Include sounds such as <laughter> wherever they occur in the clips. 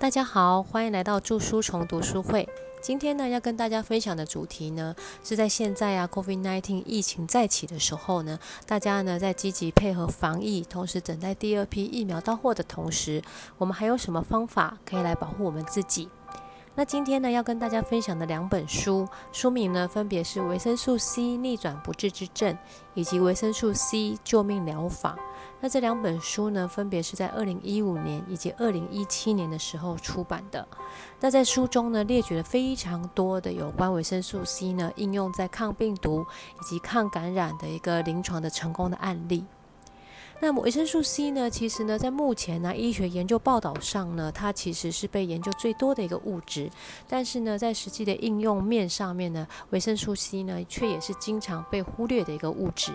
大家好，欢迎来到著书虫读书会。今天呢，要跟大家分享的主题呢，是在现在啊，COVID-19 疫情再起的时候呢，大家呢在积极配合防疫，同时等待第二批疫苗到货的同时，我们还有什么方法可以来保护我们自己？那今天呢，要跟大家分享的两本书，书名呢分别是《维生素 C 逆转不治之症》以及《维生素 C 救命疗法》。那这两本书呢，分别是在二零一五年以及二零一七年的时候出版的。那在书中呢，列举了非常多的有关维生素 C 呢应用在抗病毒以及抗感染的一个临床的成功的案例。那么维生素 C 呢？其实呢，在目前呢医学研究报道上呢，它其实是被研究最多的一个物质。但是呢，在实际的应用面上面呢，维生素 C 呢，却也是经常被忽略的一个物质。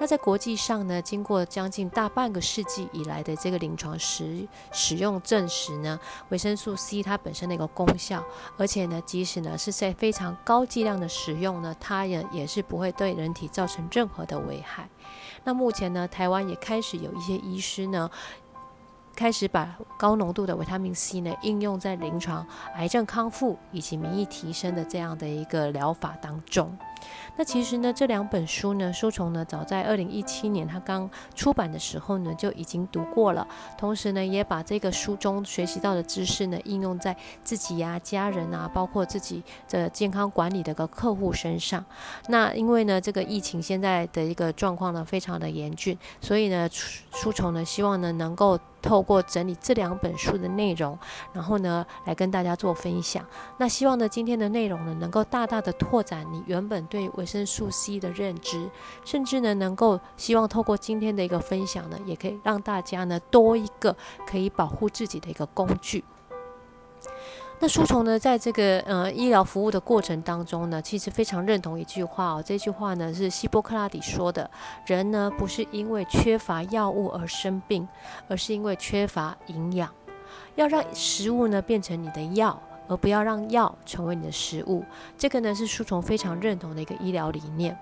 那在国际上呢，经过将近大半个世纪以来的这个临床使使用证实呢，维生素 C 它本身的一个功效，而且呢，即使呢是在非常高剂量的使用呢，它也也是不会对人体造成任何的危害。那目前呢，台湾也开始有一些医师呢。开始把高浓度的维他命 C 呢应用在临床癌症康复以及免疫提升的这样的一个疗法当中。那其实呢，这两本书呢，书虫呢早在二零一七年它刚出版的时候呢就已经读过了，同时呢也把这个书中学习到的知识呢应用在自己呀、家人啊，包括自己的健康管理的个客户身上。那因为呢这个疫情现在的一个状况呢非常的严峻，所以呢书虫呢希望呢能够。透过整理这两本书的内容，然后呢，来跟大家做分享。那希望呢，今天的内容呢，能够大大的拓展你原本对维生素 C 的认知，甚至呢，能够希望透过今天的一个分享呢，也可以让大家呢多一个可以保护自己的一个工具。那书虫呢，在这个呃医疗服务的过程当中呢，其实非常认同一句话哦。这句话呢是希波克拉底说的：人呢不是因为缺乏药物而生病，而是因为缺乏营养。要让食物呢变成你的药，而不要让药成为你的食物。这个呢是书虫非常认同的一个医疗理念。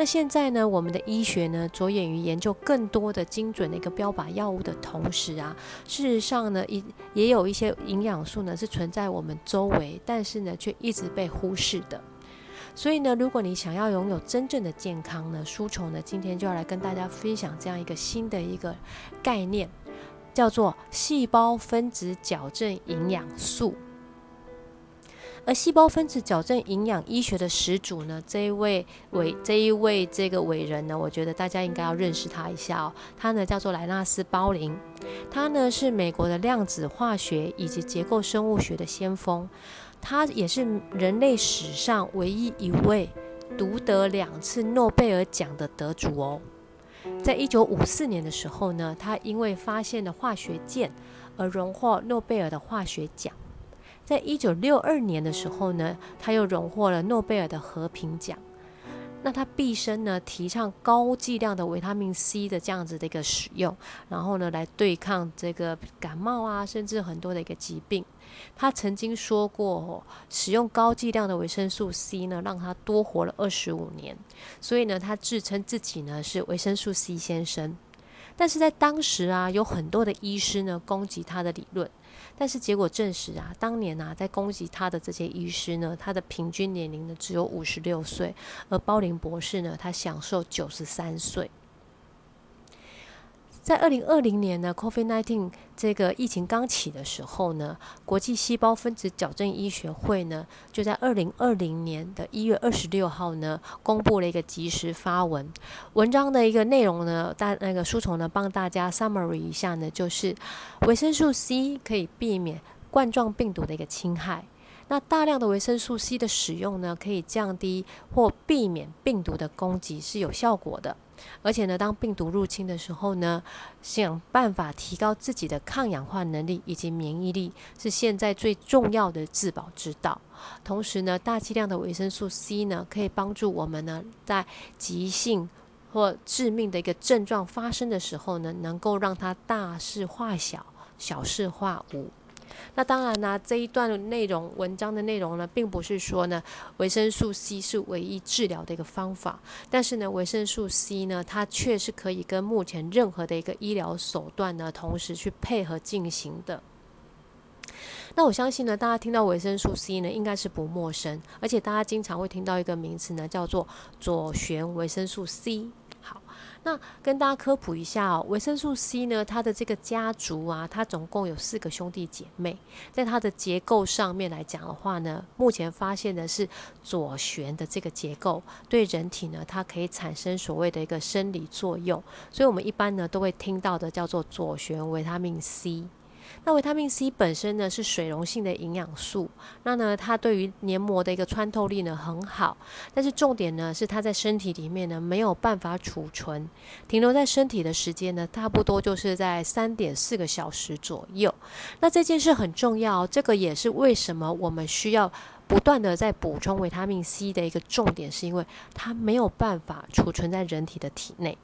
那现在呢，我们的医学呢着眼于研究更多的精准的一个标靶药物的同时啊，事实上呢，也也有一些营养素呢是存在我们周围，但是呢却一直被忽视的。所以呢，如果你想要拥有真正的健康呢，书虫呢今天就要来跟大家分享这样一个新的一个概念，叫做细胞分子矫正营养素。而细胞分子矫正营养医学的始祖呢，这一位伟这一位这个伟人呢，我觉得大家应该要认识他一下哦。他呢叫做莱纳斯·鲍林，他呢是美国的量子化学以及结构生物学的先锋，他也是人类史上唯一一位独得两次诺贝尔奖的得主哦。在一九五四年的时候呢，他因为发现了化学键而荣获诺贝尔的化学奖。在一九六二年的时候呢，他又荣获了诺贝尔的和平奖。那他毕生呢，提倡高剂量的维他命 C 的这样子的一个使用，然后呢，来对抗这个感冒啊，甚至很多的一个疾病。他曾经说过，使用高剂量的维生素 C 呢，让他多活了二十五年。所以呢，他自称自己呢是维生素 C 先生。但是在当时啊，有很多的医师呢攻击他的理论。但是结果证实啊，当年啊，在攻击他的这些医师呢，他的平均年龄呢只有五十六岁，而包林博士呢，他享受九十三岁。在二零二零年呢，COVID-19 这个疫情刚起的时候呢，国际细胞分子矫正医学会呢，就在二零二零年的一月二十六号呢，公布了一个即时发文。文章的一个内容呢，大那个书虫呢，帮大家 summary 一下呢，就是维生素 C 可以避免冠状病毒的一个侵害。那大量的维生素 C 的使用呢，可以降低或避免病毒的攻击，是有效果的。而且呢，当病毒入侵的时候呢，想办法提高自己的抗氧化能力以及免疫力，是现在最重要的自保之道。同时呢，大剂量的维生素 C 呢，可以帮助我们呢，在急性或致命的一个症状发生的时候呢，能够让它大事化小，小事化无。那当然呢，这一段内容文章的内容呢，并不是说呢，维生素 C 是唯一治疗的一个方法。但是呢，维生素 C 呢，它却是可以跟目前任何的一个医疗手段呢，同时去配合进行的。那我相信呢，大家听到维生素 C 呢，应该是不陌生，而且大家经常会听到一个名词呢，叫做左旋维生素 C。那跟大家科普一下哦，维生素 C 呢，它的这个家族啊，它总共有四个兄弟姐妹，在它的结构上面来讲的话呢，目前发现的是左旋的这个结构对人体呢，它可以产生所谓的一个生理作用，所以我们一般呢都会听到的叫做左旋维他命 C。那维他命 C 本身呢是水溶性的营养素，那呢它对于黏膜的一个穿透力呢很好，但是重点呢是它在身体里面呢没有办法储存，停留在身体的时间呢差不多就是在三点四个小时左右。那这件事很重要，这个也是为什么我们需要不断的在补充维他命 C 的一个重点，是因为它没有办法储存在人体的体内。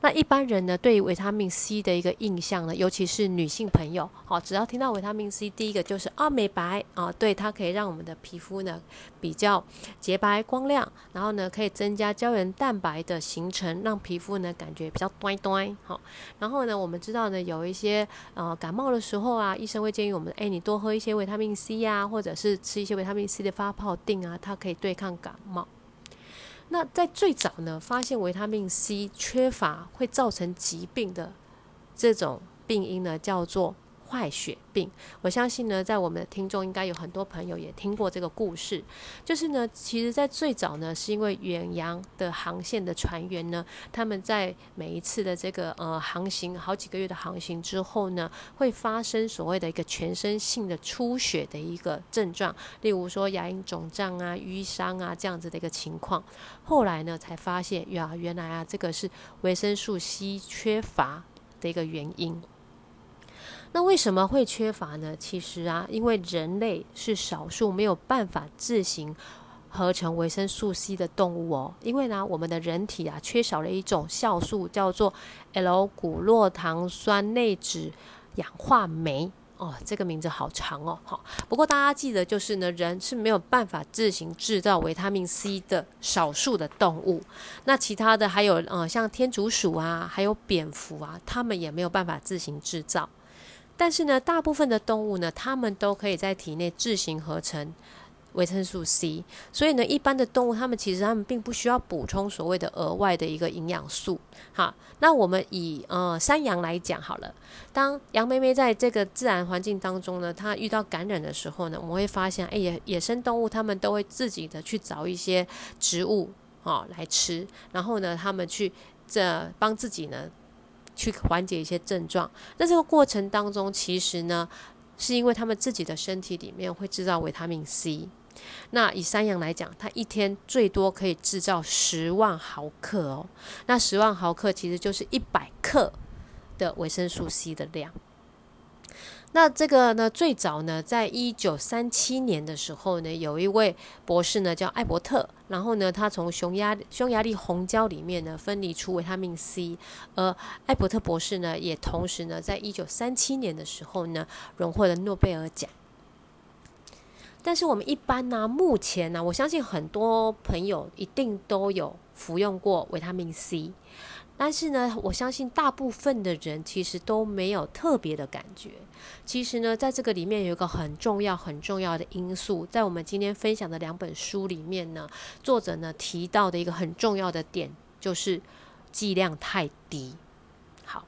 那一般人呢，对于维他命 C 的一个印象呢，尤其是女性朋友，好，只要听到维他命 C，第一个就是啊美白啊，对它可以让我们的皮肤呢比较洁白光亮，然后呢可以增加胶原蛋白的形成，让皮肤呢感觉比较端端好。然后呢，我们知道呢有一些呃感冒的时候啊，医生会建议我们，哎，你多喝一些维他命 C 呀，或者是吃一些维他命 C 的发泡锭啊，它可以对抗感冒。那在最早呢，发现维他命 C 缺乏会造成疾病的这种病因呢，叫做。坏血病，我相信呢，在我们的听众应该有很多朋友也听过这个故事。就是呢，其实，在最早呢，是因为远洋的航线的船员呢，他们在每一次的这个呃航行好几个月的航行之后呢，会发生所谓的一个全身性的出血的一个症状，例如说牙龈肿胀啊、淤伤啊这样子的一个情况。后来呢，才发现呀，原来啊，这个是维生素 C 缺乏的一个原因。那为什么会缺乏呢？其实啊，因为人类是少数没有办法自行合成维生素 C 的动物哦。因为呢，我们的人体啊，缺少了一种酵素，叫做 L- 谷酪糖酸内酯氧化酶哦。这个名字好长哦。好，不过大家记得，就是呢，人是没有办法自行制造维他命 C 的少数的动物。那其他的还有呃，像天竺鼠啊，还有蝙蝠啊，它们也没有办法自行制造。但是呢，大部分的动物呢，它们都可以在体内自行合成维生素 C，所以呢，一般的动物它们其实它们并不需要补充所谓的额外的一个营养素。好，那我们以呃山羊来讲好了，当羊妹妹在这个自然环境当中呢，它遇到感染的时候呢，我们会发现，哎，野野生动物它们都会自己的去找一些植物啊来吃，然后呢，它们去这帮自己呢。去缓解一些症状，那这个过程当中，其实呢，是因为他们自己的身体里面会制造维他命 C。那以山羊来讲，它一天最多可以制造十万毫克哦。那十万毫克其实就是一百克的维生素 C 的量。那这个呢，最早呢，在一九三七年的时候呢，有一位博士呢叫艾伯特，然后呢，他从匈牙匈牙利红椒里面呢分离出维他命 C，而艾伯特博士呢，也同时呢，在一九三七年的时候呢，荣获了诺贝尔奖。但是我们一般呢，目前呢，我相信很多朋友一定都有服用过维他命 C。但是呢，我相信大部分的人其实都没有特别的感觉。其实呢，在这个里面有一个很重要、很重要的因素，在我们今天分享的两本书里面呢，作者呢提到的一个很重要的点就是剂量太低。好，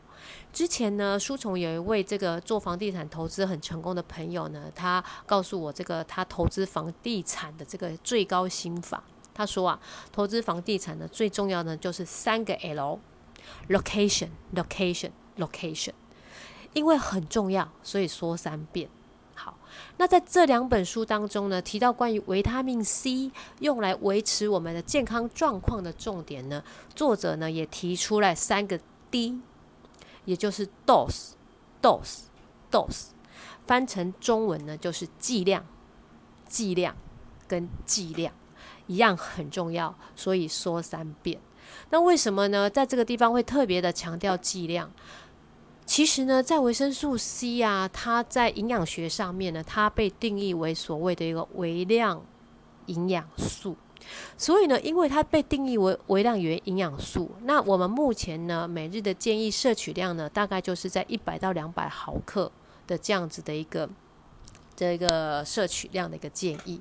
之前呢，书虫有一位这个做房地产投资很成功的朋友呢，他告诉我这个他投资房地产的这个最高心法。他说啊，投资房地产呢，最重要的就是三个 L。Location, location, location，因为很重要，所以说三遍。好，那在这两本书当中呢，提到关于维他命 C 用来维持我们的健康状况的重点呢，作者呢也提出来三个 D，也就是 dose, dose, dose，翻成中文呢就是剂量、剂量跟剂量，一样很重要，所以说三遍。那为什么呢？在这个地方会特别的强调剂量？其实呢，在维生素 C 啊，它在营养学上面呢，它被定义为所谓的一个微量营养素。所以呢，因为它被定义为微量元营养素，那我们目前呢，每日的建议摄取量呢，大概就是在一百到两百毫克的这样子的一个这个摄取量的一个建议，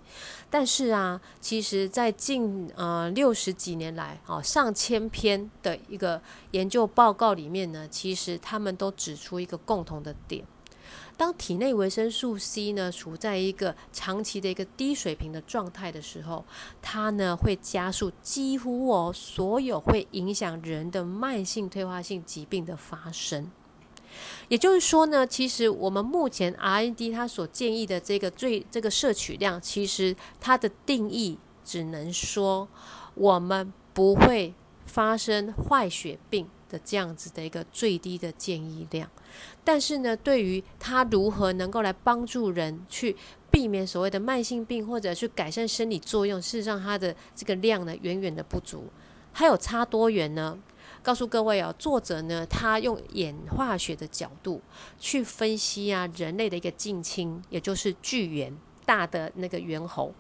但是啊，其实，在近呃六十几年来，哦上千篇的一个研究报告里面呢，其实他们都指出一个共同的点：当体内维生素 C 呢处在一个长期的一个低水平的状态的时候，它呢会加速几乎哦所有会影响人的慢性退化性疾病的发生。也就是说呢，其实我们目前 R N D 它所建议的这个最这个摄取量，其实它的定义只能说我们不会发生坏血病的这样子的一个最低的建议量。但是呢，对于它如何能够来帮助人去避免所谓的慢性病或者去改善生理作用，事实上它的这个量呢远远的不足。还有差多远呢？告诉各位哦，作者呢，他用演化学的角度去分析啊，人类的一个近亲，也就是巨猿大的那个猿猴，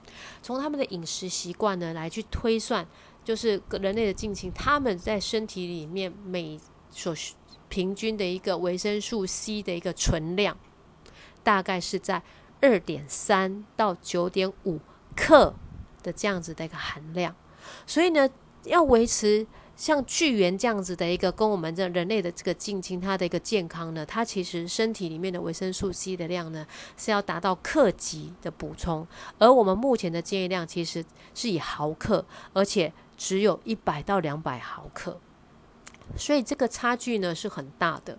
从他们的饮食习惯呢来去推算，就是人类的近亲，他们在身体里面每所平均的一个维生素 C 的一个存量，大概是在二点三到九点五克的这样子的一个含量，所以呢，要维持。像巨猿这样子的一个跟我们这人类的这个近亲，它的一个健康呢，它其实身体里面的维生素 C 的量呢是要达到克级的补充，而我们目前的建议量其实是以毫克，而且只有一百到两百毫克，所以这个差距呢是很大的。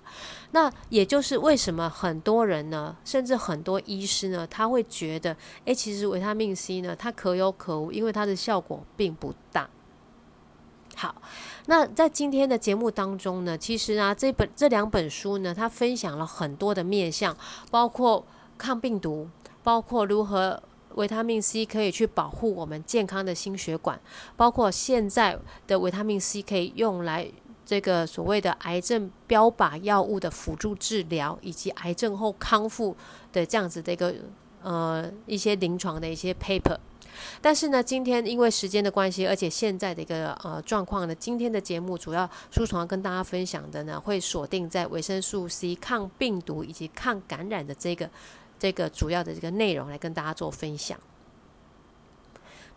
那也就是为什么很多人呢，甚至很多医师呢，他会觉得，诶，其实维他命 C 呢，它可有可无，因为它的效果并不大。好，那在今天的节目当中呢，其实啊，这本这两本书呢，它分享了很多的面向，包括抗病毒，包括如何维他命 C 可以去保护我们健康的心血管，包括现在的维他命 C 可以用来这个所谓的癌症标靶药物的辅助治疗，以及癌症后康复的这样子的一个呃一些临床的一些 paper。但是呢，今天因为时间的关系，而且现在的一个呃状况呢，今天的节目主要书虫要跟大家分享的呢，会锁定在维生素 C 抗病毒以及抗感染的这个 <laughs> 这个主要的这个内容来跟大家做分享。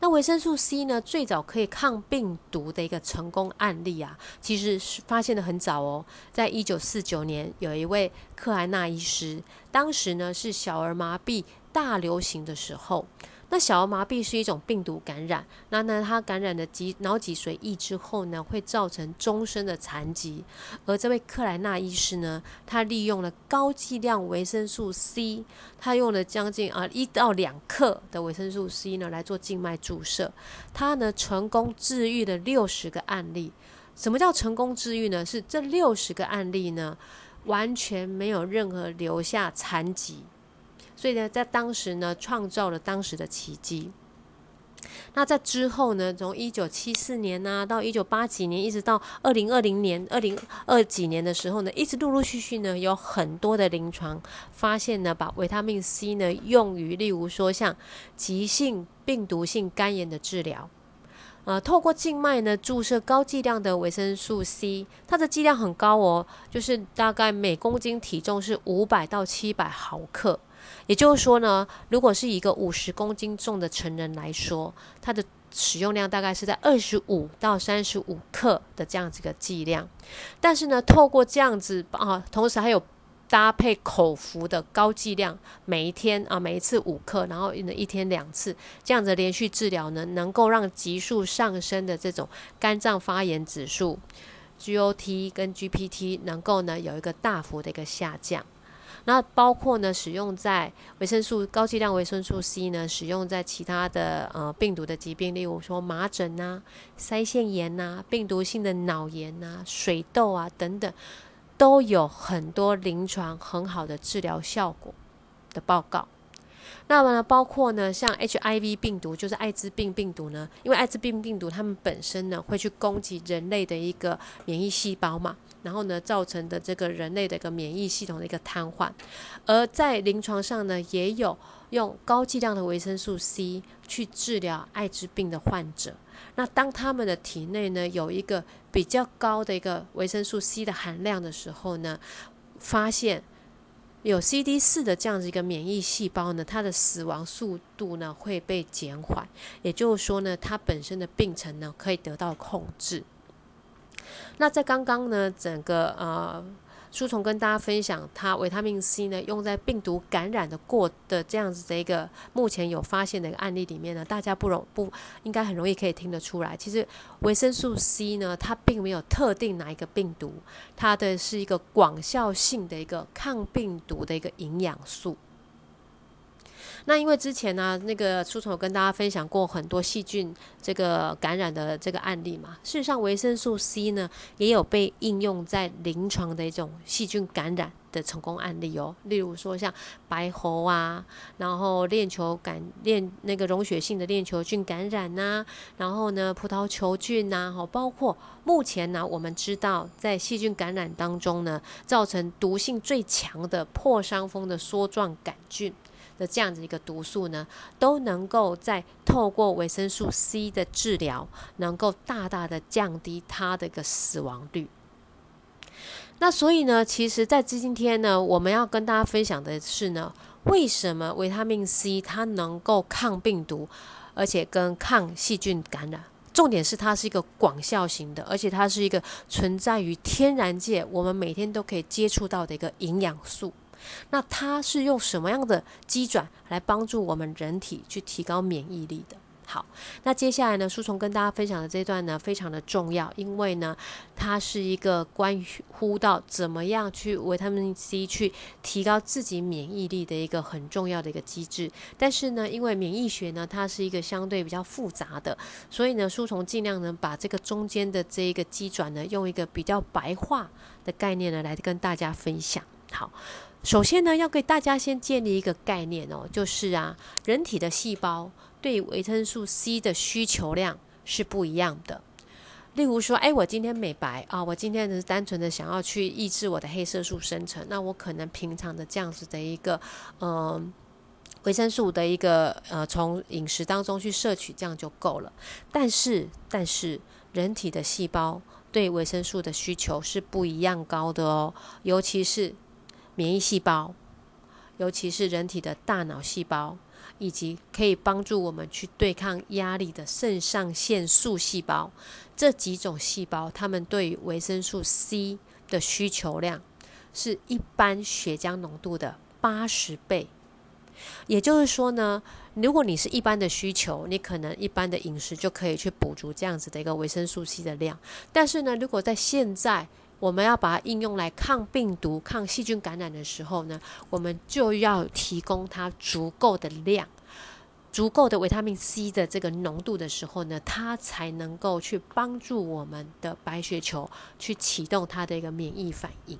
那维生素 C 呢，最早可以抗病毒的一个成功案例啊，其实是发现的很早哦，在一九四九年，有一位克莱纳医师，当时呢是小儿麻痹大流行的时候。那小儿麻痹是一种病毒感染，那呢，它感染的脊脑脊髓液之后呢，会造成终身的残疾。而这位克莱纳医师呢，他利用了高剂量维生素 C，他用了将近啊一到两克的维生素 C 呢来做静脉注射，他呢成功治愈了六十个案例。什么叫成功治愈呢？是这六十个案例呢，完全没有任何留下残疾。所以呢，在当时呢，创造了当时的奇迹。那在之后呢，从一九七四年呐，到一九八几年，一直到二零二零年、二零二几年的时候呢，一直陆陆续续呢，有很多的临床发现呢，把维他命 C 呢用于，例如说像急性病毒性肝炎的治疗。呃，透过静脉呢注射高剂量的维生素 C，它的剂量很高哦，就是大概每公斤体重是五百到七百毫克。也就是说呢，如果是一个五十公斤重的成人来说，它的使用量大概是在二十五到三十五克的这样子一个剂量。但是呢，透过这样子啊，同时还有搭配口服的高剂量，每一天啊，每一次五克，然后呢一天两次，这样子连续治疗呢，能够让急速上升的这种肝脏发炎指数 GOT 跟 GPT 能够呢有一个大幅的一个下降。那包括呢，使用在维生素高剂量维生素 C 呢，使用在其他的呃病毒的疾病，例如说麻疹呐、腮腺炎呐、病毒性的脑炎呐、水痘啊等等，都有很多临床很好的治疗效果的报告。那么呢，包括呢，像 HIV 病毒，就是艾滋病病毒呢，因为艾滋病病毒它们本身呢会去攻击人类的一个免疫细胞嘛。然后呢，造成的这个人类的一个免疫系统的一个瘫痪，而在临床上呢，也有用高剂量的维生素 C 去治疗艾滋病的患者。那当他们的体内呢有一个比较高的一个维生素 C 的含量的时候呢，发现有 CD 四的这样子一个免疫细胞呢，它的死亡速度呢会被减缓，也就是说呢，它本身的病程呢可以得到控制。那在刚刚呢，整个呃。书虫跟大家分享，它维他命 C 呢用在病毒感染的过的这样子的一个目前有发现的一个案例里面呢，大家不容不应该很容易可以听得出来，其实维生素 C 呢它并没有特定哪一个病毒，它的是一个广效性的一个抗病毒的一个营养素。那因为之前呢，那个书虫跟大家分享过很多细菌这个感染的这个案例嘛。事实上，维生素 C 呢也有被应用在临床的一种细菌感染的成功案例哦。例如说像白喉啊，然后链球感链那个溶血性的链球菌感染呐，然后呢葡萄球菌呐，哈，包括目前呢我们知道在细菌感染当中呢，造成毒性最强的破伤风的梭状杆菌。的这样子一个毒素呢，都能够在透过维生素 C 的治疗，能够大大的降低它的一个死亡率。那所以呢，其实，在今天呢，我们要跟大家分享的是呢，为什么维他命 C 它能够抗病毒，而且跟抗细菌感染？重点是它是一个广效型的，而且它是一个存在于天然界，我们每天都可以接触到的一个营养素。那它是用什么样的机转来帮助我们人体去提高免疫力的？好，那接下来呢，书虫跟大家分享的这段呢，非常的重要，因为呢，它是一个关乎到怎么样去维他命 C 去提高自己免疫力的一个很重要的一个机制。但是呢，因为免疫学呢，它是一个相对比较复杂的，所以呢，书虫尽量呢，把这个中间的这一个机转呢，用一个比较白话的概念呢，来跟大家分享。好。首先呢，要给大家先建立一个概念哦，就是啊，人体的细胞对维生素 C 的需求量是不一样的。例如说，哎，我今天美白啊，我今天只是单纯的想要去抑制我的黑色素生成，那我可能平常的这样子的一个嗯维生素的一个呃从饮食当中去摄取，这样就够了。但是，但是人体的细胞对维生素的需求是不一样高的哦，尤其是。免疫细胞，尤其是人体的大脑细胞，以及可以帮助我们去对抗压力的肾上腺素细胞，这几种细胞，它们对维生素 C 的需求量是一般血浆浓度的八十倍。也就是说呢，如果你是一般的需求，你可能一般的饮食就可以去补足这样子的一个维生素 C 的量。但是呢，如果在现在，我们要把它应用来抗病毒、抗细菌感染的时候呢，我们就要提供它足够的量、足够的维他命 C 的这个浓度的时候呢，它才能够去帮助我们的白血球去启动它的一个免疫反应。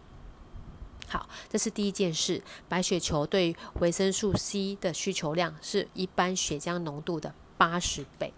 好，这是第一件事，白血球对维生素 C 的需求量是一般血浆浓度的八十倍。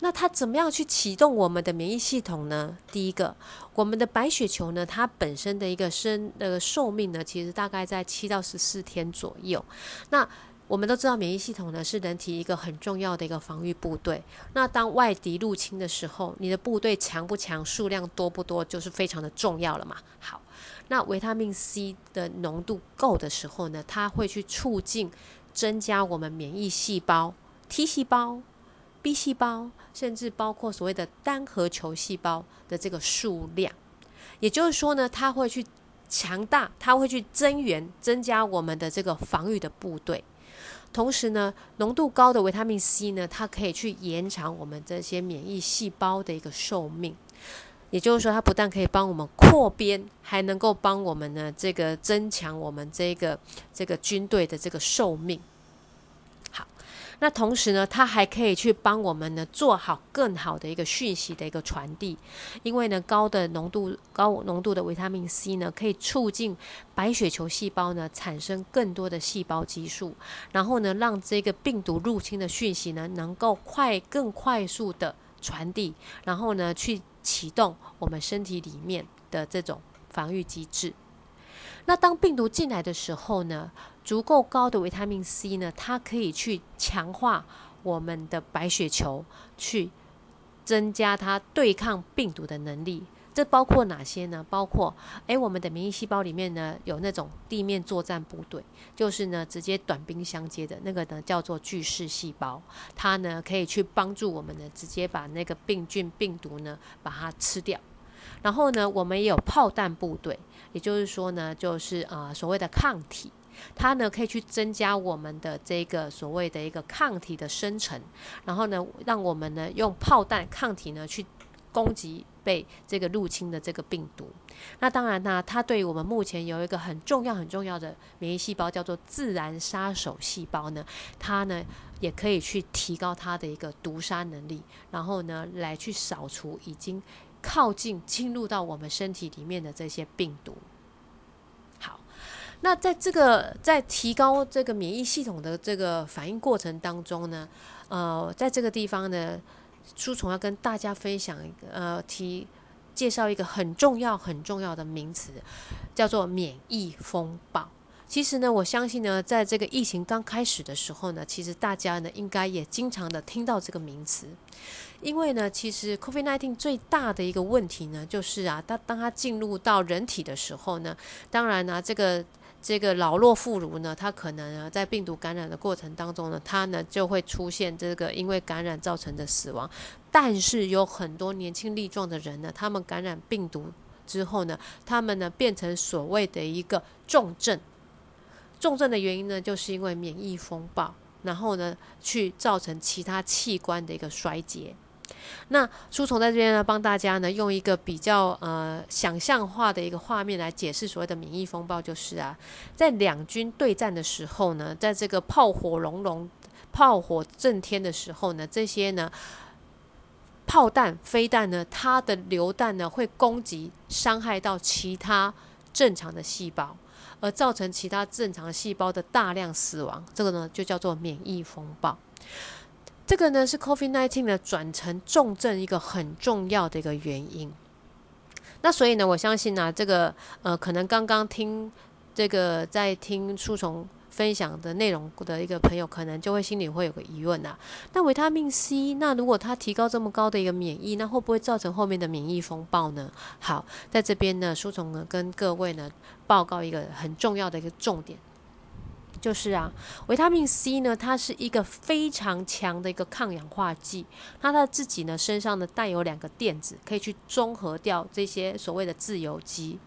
那它怎么样去启动我们的免疫系统呢？第一个，我们的白血球呢，它本身的一个生的寿命呢，其实大概在七到十四天左右。那我们都知道，免疫系统呢是人体一个很重要的一个防御部队。那当外敌入侵的时候，你的部队强不强、数量多不多，就是非常的重要了嘛。好，那维他命 C 的浓度够的时候呢，它会去促进增加我们免疫细胞 T 细胞。B 细胞，甚至包括所谓的单核球细胞的这个数量，也就是说呢，它会去强大，它会去增援，增加我们的这个防御的部队。同时呢，浓度高的维他命 C 呢，它可以去延长我们这些免疫细胞的一个寿命。也就是说，它不但可以帮我们扩编，还能够帮我们呢这个增强我们这个这个军队的这个寿命。那同时呢，它还可以去帮我们呢做好更好的一个讯息的一个传递，因为呢高的浓度高浓度的维他命 C 呢，可以促进白血球细胞呢产生更多的细胞激素，然后呢让这个病毒入侵的讯息呢能够快更快速的传递，然后呢去启动我们身体里面的这种防御机制。那当病毒进来的时候呢？足够高的维他命 C 呢，它可以去强化我们的白血球，去增加它对抗病毒的能力。这包括哪些呢？包括诶，我们的免疫细胞里面呢有那种地面作战部队，就是呢直接短兵相接的那个呢叫做巨噬细胞，它呢可以去帮助我们呢直接把那个病菌病毒呢把它吃掉。然后呢，我们也有炮弹部队，也就是说呢，就是呃所谓的抗体，它呢可以去增加我们的这个所谓的一个抗体的生成，然后呢，让我们呢用炮弹抗体呢去攻击被这个入侵的这个病毒。那当然呢，它对于我们目前有一个很重要很重要的免疫细胞叫做自然杀手细胞呢，它呢也可以去提高它的一个毒杀能力，然后呢来去扫除已经。靠近进入到我们身体里面的这些病毒，那在这个在提高这个免疫系统的这个反应过程当中呢，呃，在这个地方呢，书虫要跟大家分享一个呃提介绍一个很重要很重要的名词，叫做免疫风暴。其实呢，我相信呢，在这个疫情刚开始的时候呢，其实大家呢应该也经常的听到这个名词，因为呢，其实 COVID-19 最大的一个问题呢，就是啊，当当它进入到人体的时候呢，当然呢，这个这个老弱妇孺呢，他可能呢在病毒感染的过程当中呢，他呢就会出现这个因为感染造成的死亡，但是有很多年轻力壮的人呢，他们感染病毒之后呢，他们呢变成所谓的一个重症。重症的原因呢，就是因为免疫风暴，然后呢，去造成其他器官的一个衰竭。那书虫在这边呢，帮大家呢用一个比较呃想象化的一个画面来解释所谓的免疫风暴，就是啊，在两军对战的时候呢，在这个炮火隆隆、炮火震天的时候呢，这些呢炮弹、飞弹呢，它的榴弹呢会攻击、伤害到其他正常的细胞。而造成其他正常细胞的大量死亡，这个呢就叫做免疫风暴。这个呢是 COVID-19 的转成重症一个很重要的一个原因。那所以呢，我相信呢，这个呃，可能刚刚听这个在听书虫。分享的内容的一个朋友，可能就会心里会有个疑问呐。那维他命 C，那如果它提高这么高的一个免疫，那会不会造成后面的免疫风暴呢？好，在这边呢，书虫呢跟各位呢报告一个很重要的一个重点，就是啊，维他命 C 呢，它是一个非常强的一个抗氧化剂，那它自己呢身上呢带有两个电子，可以去中和掉这些所谓的自由基，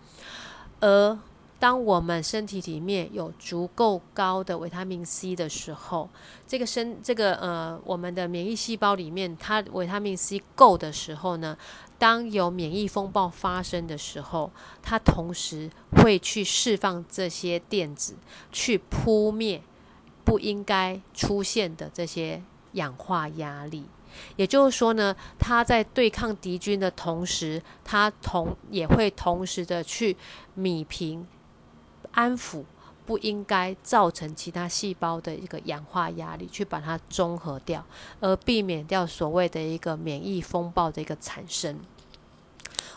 而当我们身体里面有足够高的维他命 C 的时候，这个身这个呃，我们的免疫细胞里面它维他命 C 够的时候呢，当有免疫风暴发生的时候，它同时会去释放这些电子，去扑灭不应该出现的这些氧化压力。也就是说呢，它在对抗敌军的同时，它同也会同时的去米平。安抚不应该造成其他细胞的一个氧化压力，去把它中和掉，而避免掉所谓的一个免疫风暴的一个产生。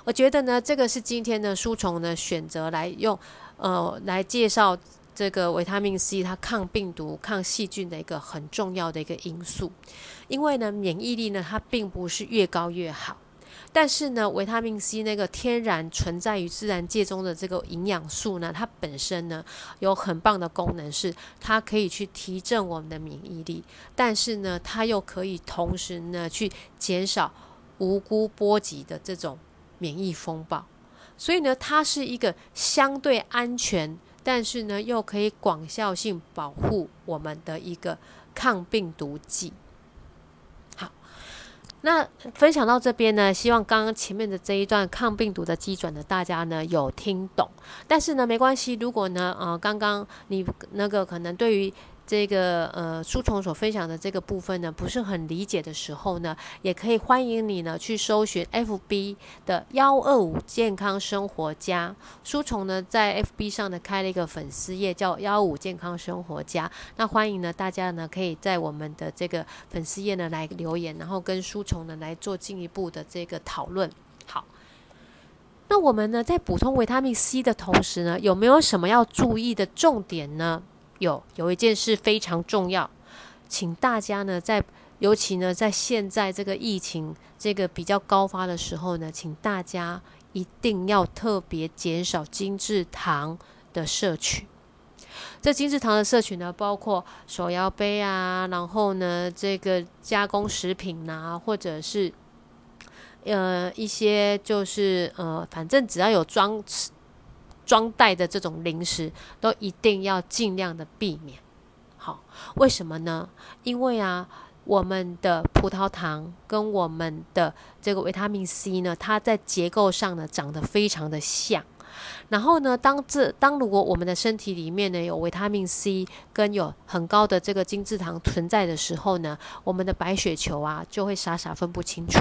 我觉得呢，这个是今天的书虫呢选择来用，呃，来介绍这个维他命 C 它抗病毒、抗细菌的一个很重要的一个因素。因为呢，免疫力呢，它并不是越高越好。但是呢，维他命 C 那个天然存在于自然界中的这个营养素呢，它本身呢有很棒的功能，是它可以去提振我们的免疫力，但是呢，它又可以同时呢去减少无辜波及的这种免疫风暴，所以呢，它是一个相对安全，但是呢又可以广效性保护我们的一个抗病毒剂。好那分享到这边呢，希望刚刚前面的这一段抗病毒的基准呢，大家呢有听懂。但是呢，没关系，如果呢，呃，刚刚你那个可能对于。这个呃，书虫所分享的这个部分呢，不是很理解的时候呢，也可以欢迎你呢去搜寻 FB 的幺二五健康生活家。书虫呢在 FB 上呢开了一个粉丝页，叫幺五健康生活家。那欢迎呢大家呢可以在我们的这个粉丝页呢来留言，然后跟书虫呢来做进一步的这个讨论。好，那我们呢在补充维他命 C 的同时呢，有没有什么要注意的重点呢？有有一件事非常重要，请大家呢，在尤其呢，在现在这个疫情这个比较高发的时候呢，请大家一定要特别减少精制糖的摄取。这精制糖的摄取呢，包括手摇杯啊，然后呢，这个加工食品呐，或者是呃一些就是呃，反正只要有装装袋的这种零食，都一定要尽量的避免。好，为什么呢？因为啊，我们的葡萄糖跟我们的这个维他命 C 呢，它在结构上呢长得非常的像。然后呢，当这当如果我们的身体里面呢有维他命 C 跟有很高的这个精制糖存在的时候呢，我们的白血球啊就会傻傻分不清楚。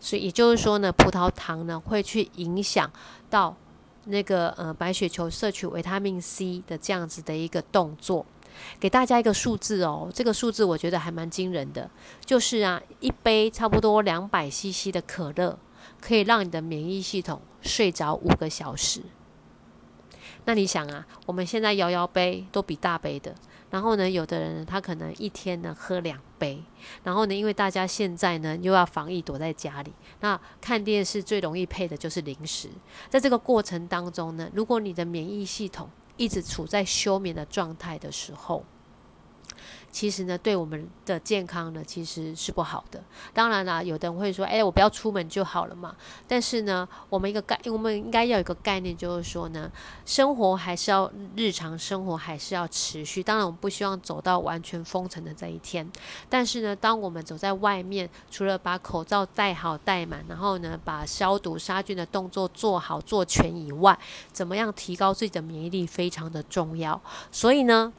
所以也就是说呢，葡萄糖呢会去影响到那个呃白血球摄取维他命 C 的这样子的一个动作。给大家一个数字哦，这个数字我觉得还蛮惊人的，就是啊一杯差不多两百 CC 的可乐。可以让你的免疫系统睡着五个小时。那你想啊，我们现在摇摇杯都比大杯的，然后呢，有的人他可能一天呢喝两杯，然后呢，因为大家现在呢又要防疫躲在家里，那看电视最容易配的就是零食。在这个过程当中呢，如果你的免疫系统一直处在休眠的状态的时候，其实呢，对我们的健康呢，其实是不好的。当然啦，有的人会说：“哎，我不要出门就好了嘛。”但是呢，我们一个概，我们应该要有一个概念，就是说呢，生活还是要日常生活还是要持续。当然，我们不希望走到完全封城的这一天。但是呢，当我们走在外面，除了把口罩戴好戴满，然后呢，把消毒杀菌的动作做好做全以外，怎么样提高自己的免疫力非常的重要。所以呢，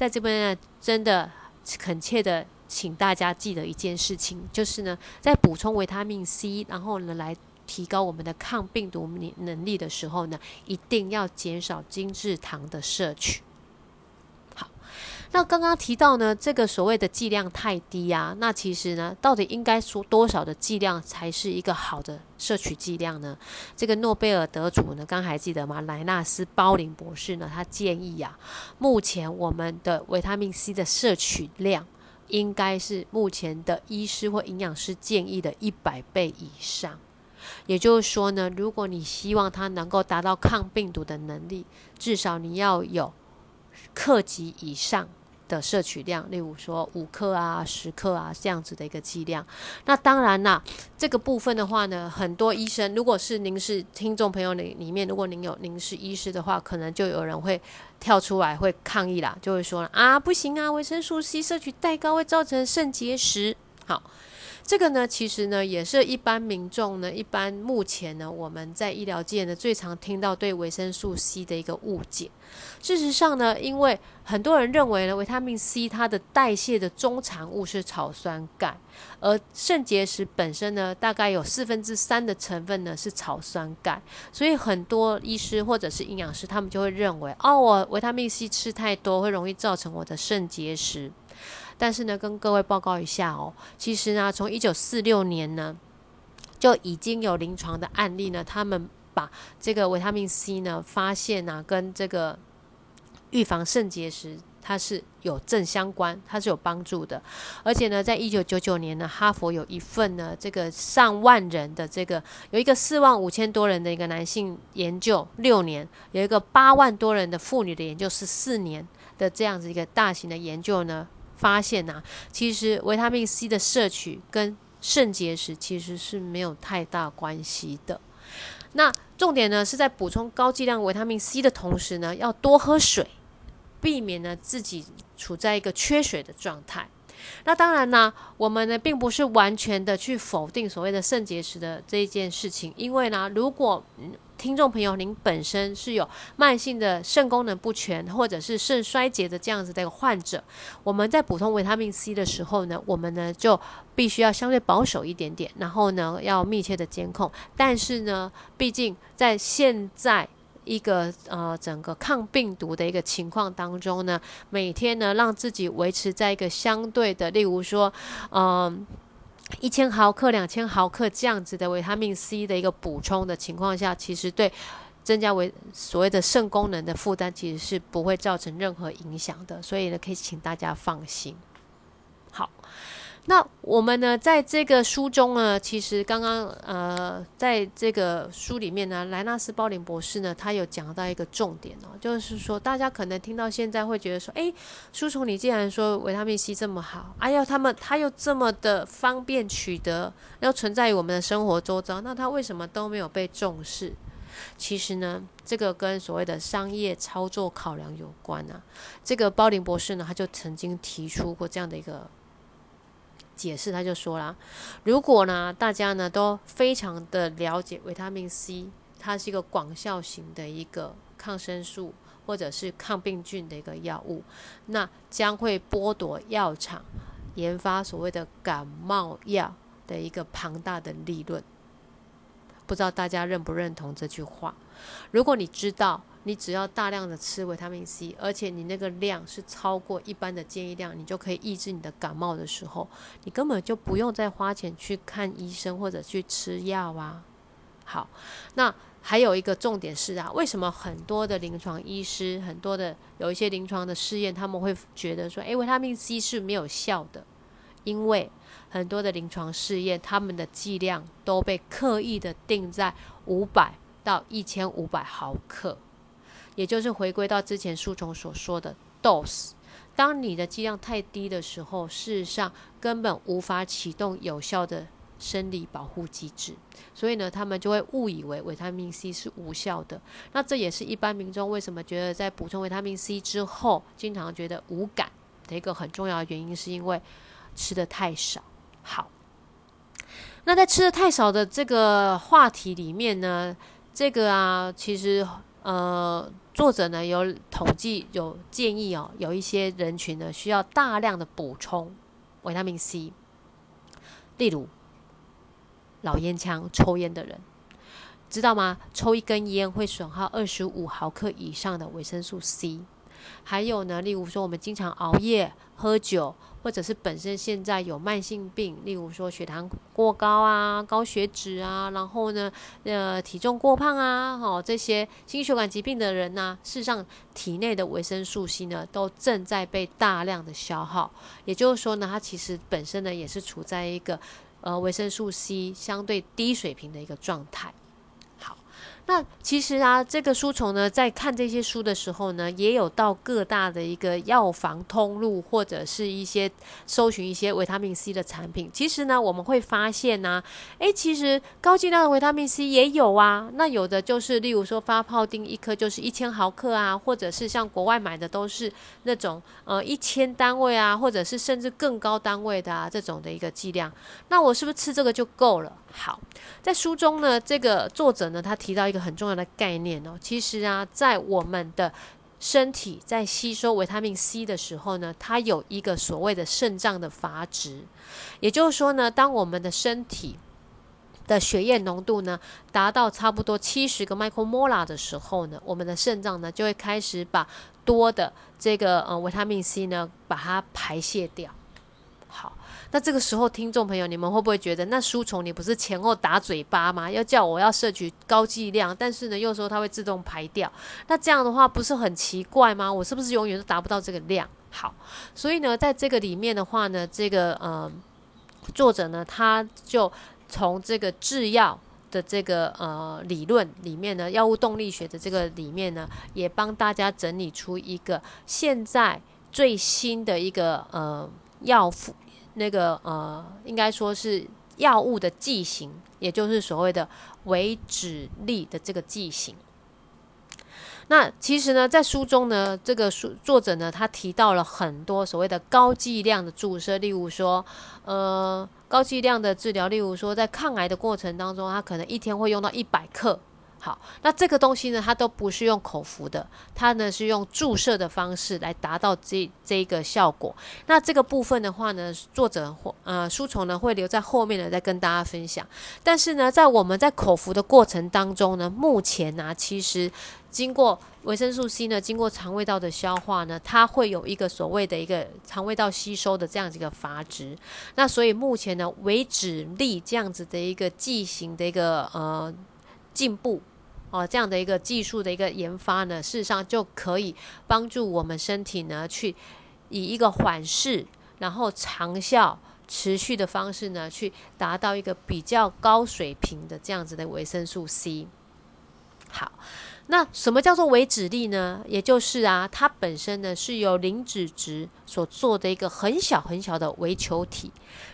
在这边呢，真的。恳切的请大家记得一件事情，就是呢，在补充维他命 C，然后呢来提高我们的抗病毒能能力的时候呢，一定要减少精制糖的摄取。那刚刚提到呢，这个所谓的剂量太低啊，那其实呢，到底应该说多少的剂量才是一个好的摄取剂量呢？这个诺贝尔得主呢，刚还记得吗？莱纳斯·鲍林博士呢，他建议呀，目前我们的维他命 C 的摄取量应该是目前的医师或营养师建议的一百倍以上。也就是说呢，如果你希望它能够达到抗病毒的能力，至少你要有克级以上。的摄取量，例如说五克啊、十克啊这样子的一个剂量。那当然啦，这个部分的话呢，很多医生，如果是您是听众朋友里里面，如果您有您是医师的话，可能就有人会跳出来会抗议啦，就会说啊，不行啊，维生素 C 摄取太高会造成肾结石。好。这个呢，其实呢，也是一般民众呢，一般目前呢，我们在医疗界呢，最常听到对维生素 C 的一个误解。事实上呢，因为很多人认为呢，维他命 C 它的代谢的中产物是草酸钙，而肾结石本身呢，大概有四分之三的成分呢是草酸钙，所以很多医师或者是营养师，他们就会认为，哦，我维他命 C 吃太多，会容易造成我的肾结石。但是呢，跟各位报告一下哦，其实呢，从一九四六年呢，就已经有临床的案例呢，他们把这个维他命 C 呢，发现啊，跟这个预防肾结石它是有正相关，它是有帮助的。而且呢，在一九九九年呢，哈佛有一份呢，这个上万人的这个有一个四万五千多人的一个男性研究，六年有一个八万多人的妇女的研究是四年的这样子一个大型的研究呢。发现呐，其实维他命 C 的摄取跟肾结石其实是没有太大关系的。那重点呢是在补充高剂量维他命 C 的同时呢，要多喝水，避免呢自己处在一个缺水的状态。那当然呢，我们呢并不是完全的去否定所谓的肾结石的这一件事情，因为呢，如果听众朋友，您本身是有慢性的肾功能不全，或者是肾衰竭的这样子的一个患者，我们在补充维他命 C 的时候呢，我们呢就必须要相对保守一点点，然后呢要密切的监控。但是呢，毕竟在现在一个呃整个抗病毒的一个情况当中呢，每天呢让自己维持在一个相对的，例如说，嗯。一千毫克、两千毫克这样子的维他命 C 的一个补充的情况下，其实对增加为所谓的肾功能的负担，其实是不会造成任何影响的。所以呢，可以请大家放心。好，那我们呢，在这个书中呢，其实刚刚呃，在这个书里面呢，莱纳斯·鲍林博士呢，他有讲到一个重点哦，就是说大家可能听到现在会觉得说，诶，书虫你既然说维他命 C 这么好，哎呀，他们他又这么的方便取得，又存在于我们的生活周遭，那他为什么都没有被重视？其实呢，这个跟所谓的商业操作考量有关啊。这个鲍林博士呢，他就曾经提出过这样的一个。解释他就说啦，如果呢大家呢都非常的了解维他命 C，它是一个广效型的一个抗生素或者是抗病菌的一个药物，那将会剥夺药厂研发所谓的感冒药的一个庞大的利润。不知道大家认不认同这句话？如果你知道。你只要大量的吃维他命 C，而且你那个量是超过一般的建议量，你就可以抑制你的感冒的时候，你根本就不用再花钱去看医生或者去吃药啊。好，那还有一个重点是啊，为什么很多的临床医师，很多的有一些临床的试验，他们会觉得说，诶，维他命 C 是没有效的？因为很多的临床试验，他们的剂量都被刻意的定在五百到一千五百毫克。也就是回归到之前书中所说的 dose，当你的剂量太低的时候，事实上根本无法启动有效的生理保护机制，所以呢，他们就会误以为维他命 C 是无效的。那这也是一般民众为什么觉得在补充维他命 C 之后，经常觉得无感的一个很重要的原因，是因为吃的太少。好，那在吃的太少的这个话题里面呢，这个啊，其实呃。作者呢有统计有建议哦，有一些人群呢需要大量的补充维他命 C，例如老烟枪、抽烟的人，知道吗？抽一根烟会损耗二十五毫克以上的维生素 C。还有呢，例如说我们经常熬夜、喝酒。或者是本身现在有慢性病，例如说血糖过高啊、高血脂啊，然后呢，呃，体重过胖啊，哦，这些心血管疾病的人呢，事实上体内的维生素 C 呢，都正在被大量的消耗。也就是说呢，它其实本身呢，也是处在一个呃维生素 C 相对低水平的一个状态。那其实啊，这个书虫呢，在看这些书的时候呢，也有到各大的一个药房通路，或者是一些搜寻一些维他命 C 的产品。其实呢，我们会发现呢，诶，其实高剂量的维他命 C 也有啊。那有的就是，例如说发泡钉一颗就是一千毫克啊，或者是像国外买的都是那种呃一千单位啊，或者是甚至更高单位的啊这种的一个剂量。那我是不是吃这个就够了？好，在书中呢，这个作者呢，他提到一个。很重要的概念哦，其实啊，在我们的身体在吸收维他命 C 的时候呢，它有一个所谓的肾脏的阀值，也就是说呢，当我们的身体的血液浓度呢达到差不多七十个 micromolar 的时候呢，我们的肾脏呢就会开始把多的这个呃维他命 C 呢把它排泄掉。好。那这个时候，听众朋友，你们会不会觉得，那书虫你不是前后打嘴巴吗？要叫我要摄取高剂量，但是呢，又说它会自动排掉，那这样的话不是很奇怪吗？我是不是永远都达不到这个量？好，所以呢，在这个里面的话呢，这个呃作者呢，他就从这个制药的这个呃理论里面呢，药物动力学的这个里面呢，也帮大家整理出一个现在最新的一个呃药。那个呃，应该说是药物的剂型，也就是所谓的维脂力的这个剂型。那其实呢，在书中呢，这个书作者呢，他提到了很多所谓的高剂量的注射，例如说，呃，高剂量的治疗，例如说，在抗癌的过程当中，他可能一天会用到一百克。好，那这个东西呢，它都不是用口服的，它呢是用注射的方式来达到这这一个效果。那这个部分的话呢，作者或呃书虫呢会留在后面呢再跟大家分享。但是呢，在我们在口服的过程当中呢，目前呢，其实经过维生素 C 呢，经过肠胃道的消化呢，它会有一个所谓的一个肠胃道吸收的这样子一个阀值。那所以目前呢，维脂力这样子的一个剂型的一个呃进步。哦，这样的一个技术的一个研发呢，事实上就可以帮助我们身体呢，去以一个缓释，然后长效、持续的方式呢，去达到一个比较高水平的这样子的维生素 C。好。那什么叫做微脂粒呢？也就是啊，它本身呢是由磷脂质所做的一个很小很小的微球体。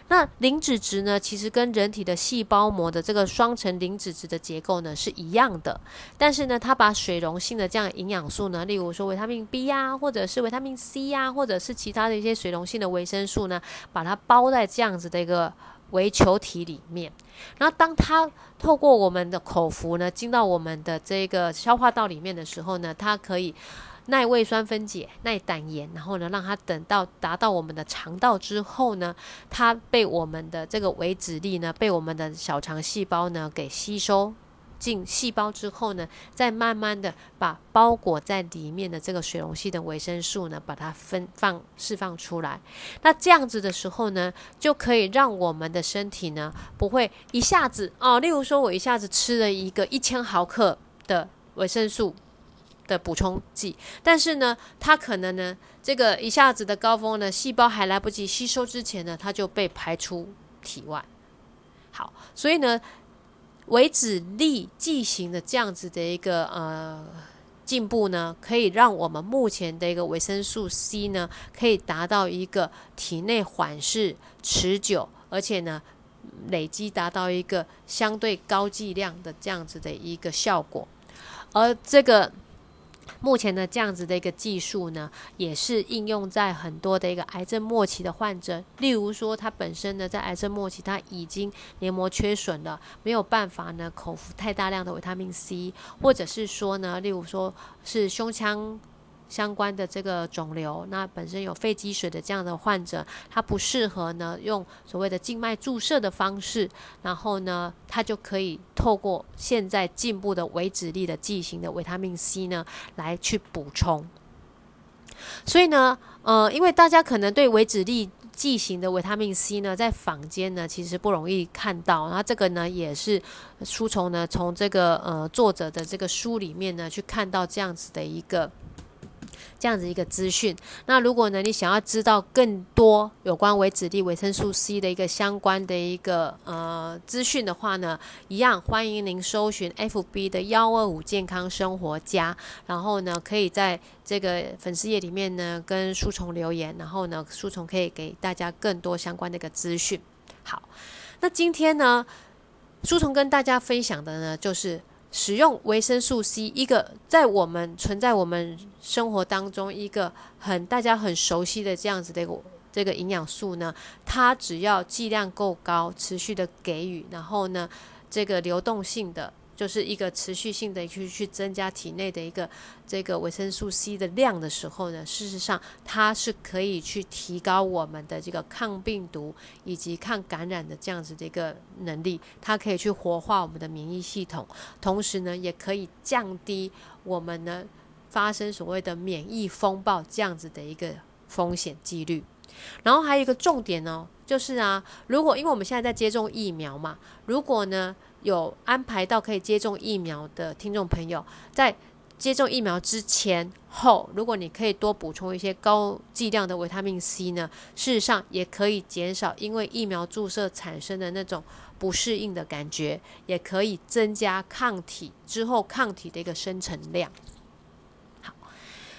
那磷脂质呢，其实跟人体的细胞膜的这个双层磷脂质的结构呢是一样的。但是呢，它把水溶性的这样营养素呢，例如说维他命 B 呀，或者是维他命 C 呀，或者是其他的一些水溶性的维生素呢，把它包在这样子的一个。为球体里面，然后当它透过我们的口服呢，进到我们的这个消化道里面的时候呢，它可以耐胃酸分解、耐胆盐，然后呢，让它等到达到我们的肠道之后呢，它被我们的这个维脂粒呢，被我们的小肠细胞呢给吸收。进细胞之后呢，再慢慢的把包裹在里面的这个水溶性的维生素呢，把它分放释放出来。那这样子的时候呢，就可以让我们的身体呢，不会一下子哦，例如说我一下子吃了一个一千毫克的维生素的补充剂，但是呢，它可能呢，这个一下子的高峰呢，细胞还来不及吸收之前呢，它就被排出体外。好，所以呢。为止力剂型的这样子的一个呃进步呢，可以让我们目前的一个维生素 C 呢，可以达到一个体内缓释、持久，而且呢累积达到一个相对高剂量的这样子的一个效果，而这个。目前的这样子的一个技术呢，也是应用在很多的一个癌症末期的患者，例如说他本身呢在癌症末期，他已经黏膜缺损了，没有办法呢口服太大量的维他命 C，或者是说呢，例如说是胸腔。相关的这个肿瘤，那本身有肺积水的这样的患者，他不适合呢用所谓的静脉注射的方式，然后呢，他就可以透过现在进步的维脂力的剂型的维他命 C 呢来去补充。所以呢，呃，因为大家可能对维脂力剂型的维他命 C 呢，在坊间呢其实不容易看到，那这个呢也是书虫呢从这个呃作者的这个书里面呢去看到这样子的一个。这样子一个资讯，那如果呢，你想要知道更多有关维子力维生素 C 的一个相关的一个呃资讯的话呢，一样欢迎您搜寻 FB 的幺二五健康生活家，然后呢，可以在这个粉丝页里面呢跟书虫留言，然后呢，书虫可以给大家更多相关的一个资讯。好，那今天呢，书虫跟大家分享的呢就是。使用维生素 C，一个在我们存在我们生活当中一个很大家很熟悉的这样子的一个这个营养素呢，它只要剂量够高，持续的给予，然后呢，这个流动性的。就是一个持续性的去去增加体内的一个这个维生素 C 的量的时候呢，事实上它是可以去提高我们的这个抗病毒以及抗感染的这样子的一个能力，它可以去活化我们的免疫系统，同时呢，也可以降低我们呢发生所谓的免疫风暴这样子的一个风险几率。然后还有一个重点呢，就是啊，如果因为我们现在在接种疫苗嘛，如果呢。有安排到可以接种疫苗的听众朋友，在接种疫苗之前后，如果你可以多补充一些高剂量的维他命 C 呢，事实上也可以减少因为疫苗注射产生的那种不适应的感觉，也可以增加抗体之后抗体的一个生成量。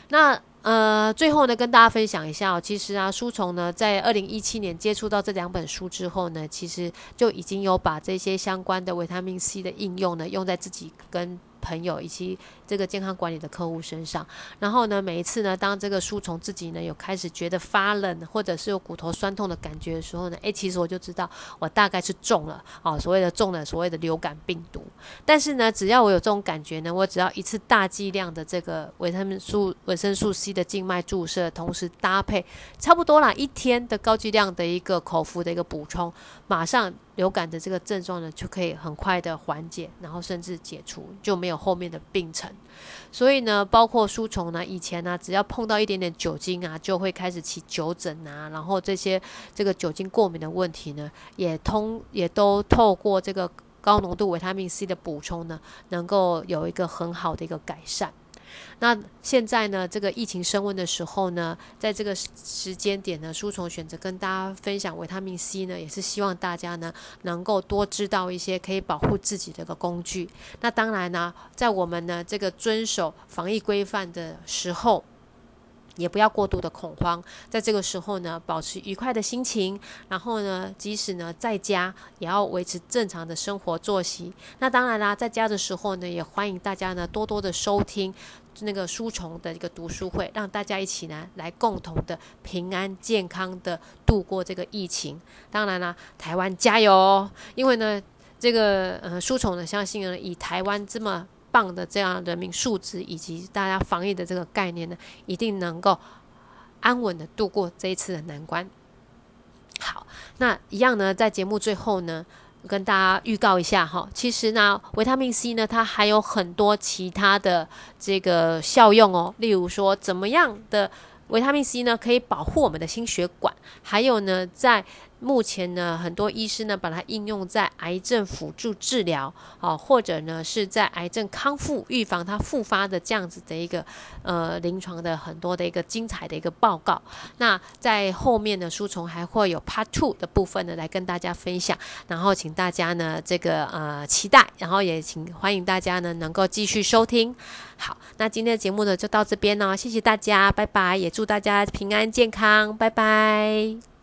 那。呃，最后呢，跟大家分享一下哦。其实啊，书虫呢，在二零一七年接触到这两本书之后呢，其实就已经有把这些相关的维他命 C 的应用呢，用在自己跟。朋友以及这个健康管理的客户身上，然后呢，每一次呢，当这个书虫自己呢有开始觉得发冷，或者是有骨头酸痛的感觉的时候呢，诶，其实我就知道我大概是中了哦，所谓的中了所谓的流感病毒。但是呢，只要我有这种感觉呢，我只要一次大剂量的这个维他命素维生素 C 的静脉注射，同时搭配差不多啦一天的高剂量的一个口服的一个补充，马上。流感的这个症状呢，就可以很快的缓解，然后甚至解除，就没有后面的病程。所以呢，包括书虫呢，以前呢，只要碰到一点点酒精啊，就会开始起酒疹啊，然后这些这个酒精过敏的问题呢，也通也都透过这个高浓度维他命 C 的补充呢，能够有一个很好的一个改善。那现在呢，这个疫情升温的时候呢，在这个时间点呢，书虫选择跟大家分享维他命 C 呢，也是希望大家呢能够多知道一些可以保护自己的一个工具。那当然呢，在我们呢这个遵守防疫规范的时候。也不要过度的恐慌，在这个时候呢，保持愉快的心情，然后呢，即使呢在家，也要维持正常的生活作息。那当然啦，在家的时候呢，也欢迎大家呢多多的收听那个书虫的一个读书会，让大家一起呢来共同的平安健康的度过这个疫情。当然啦，台湾加油！因为呢，这个呃书虫呢，相信呢以台湾这么。棒的这样人民素质以及大家防疫的这个概念呢，一定能够安稳的度过这一次的难关。好，那一样呢，在节目最后呢，跟大家预告一下哈，其实呢，维他命 C 呢，它还有很多其他的这个效用哦，例如说怎么样的维他命 C 呢，可以保护我们的心血管，还有呢，在目前呢，很多医师呢把它应用在癌症辅助治疗，哦，或者呢是在癌症康复、预防它复发的这样子的一个呃临床的很多的一个精彩的一个报告。那在后面的书虫还会有 Part Two 的部分呢来跟大家分享，然后请大家呢这个呃期待，然后也请欢迎大家呢能够继续收听。好，那今天的节目呢就到这边呢，谢谢大家，拜拜，也祝大家平安健康，拜拜。